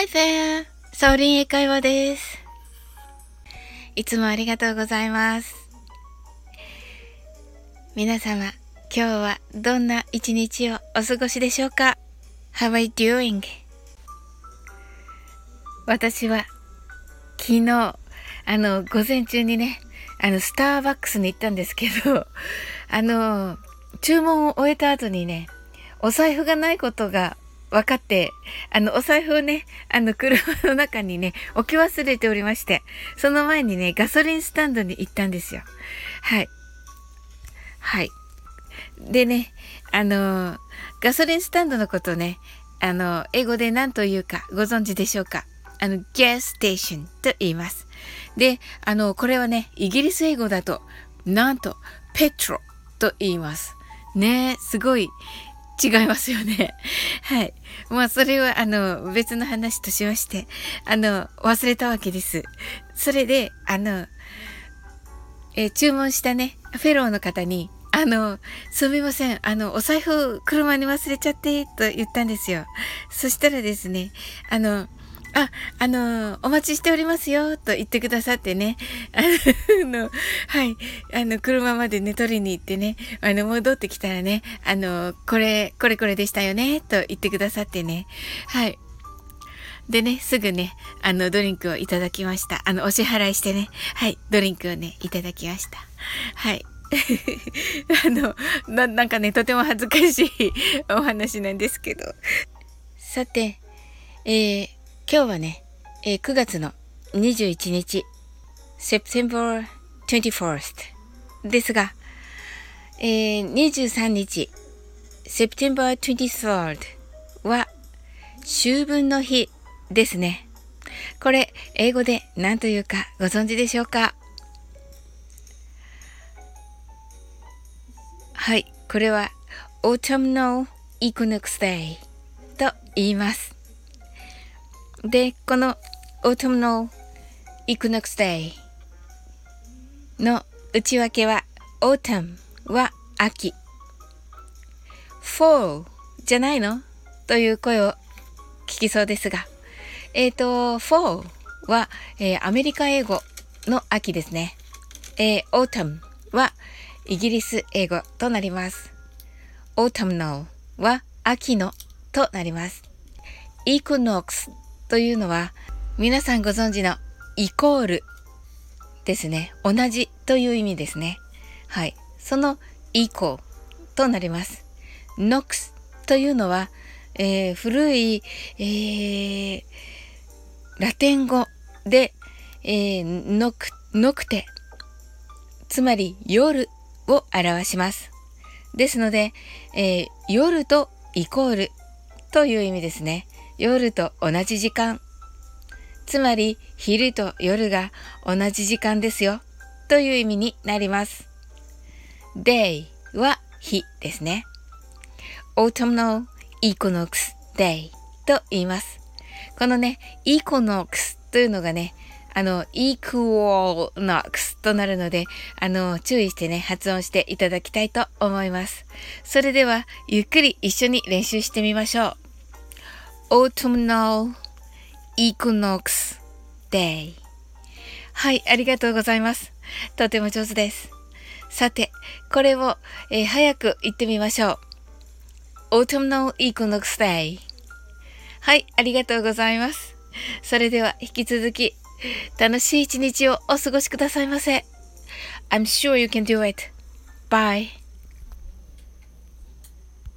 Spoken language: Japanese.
Hi there! サオリン英会話です。いつもありがとうございます。皆様、今日はどんな一日をお過ごしでしょうか ?How are you doing? 私は昨日、あの、午前中にね、あの、スターバックスに行ったんですけど、あの、注文を終えた後にね、お財布がないことが分かって、あの、お財布をね、あの、車の中にね、置き忘れておりまして、その前にね、ガソリンスタンドに行ったんですよ。はい。はい。でね、あの、ガソリンスタンドのことね、あの、英語で何というかご存知でしょうか？あの、gas station と言います。で、あの、これはね、イギリス英語だと、なんと、ペトロと言います。ねすごい違いますよね。はい。まあ、それは、あの、別の話としまして、あの、忘れたわけです。それで、あの、えー、注文したね、フェローの方に、あの、すみません。あの、お財布車に忘れちゃって、と言ったんですよ。そしたらですね、あの、あ、あの、お待ちしておりますよ、と言ってくださってね。あの、はい。あの、車までね、取りに行ってね、あの、戻ってきたらね、あの、これ、これこれでしたよね、と言ってくださってね。はい。でね、すぐね、あの、ドリンクをいただきました。あの、お支払いしてね、はい、ドリンクをね、いただきました。はい。あのな、なんかね、とても恥ずかしいお話なんですけど。さて、えー、今日はね、えー、9月の21日、September 21st ですが、えー、23日、September 23rd は秋分の日ですね。これ、英語で何というかご存知でしょうか？はい、これは Autumnal Equinox Day と言います。で、この Autumnal Equinox Day の内訳は Autumn は秋。Fall じゃないの？という声を聞きそうですが。えっ、ー、と Fall は、えー、アメリカ英語の秋ですね、えー、Autumn はイギリス英語となります。Autumnal は秋のとなります。Equinox というのは皆さんご存知のイコールですね。同じという意味ですね。はい。そのイコーとなります。ノックスというのは、えー、古い、えー、ラテン語で、えー、ノク、ノクテ、つまり夜を表します。ですので、えー、夜とイコールという意味ですね。夜と同じ時間。つまり昼と夜が同じ時間ですよ。という意味になります。day は日ですね。autumnal equinox day と言います。このね、equinox というのがね、あの、equinox となるので、あの、注意してね、発音していただきたいと思います。それでは、ゆっくり一緒に練習してみましょう。Autumnal Equinox Day はい、ありがとうございます。とても上手です。さて、これを、えー、早く言ってみましょう。Autumnal Equinox Day はい、ありがとうございます。それでは引き続き楽しい一日をお過ごしくださいませ。I'm sure you can do it. Bye.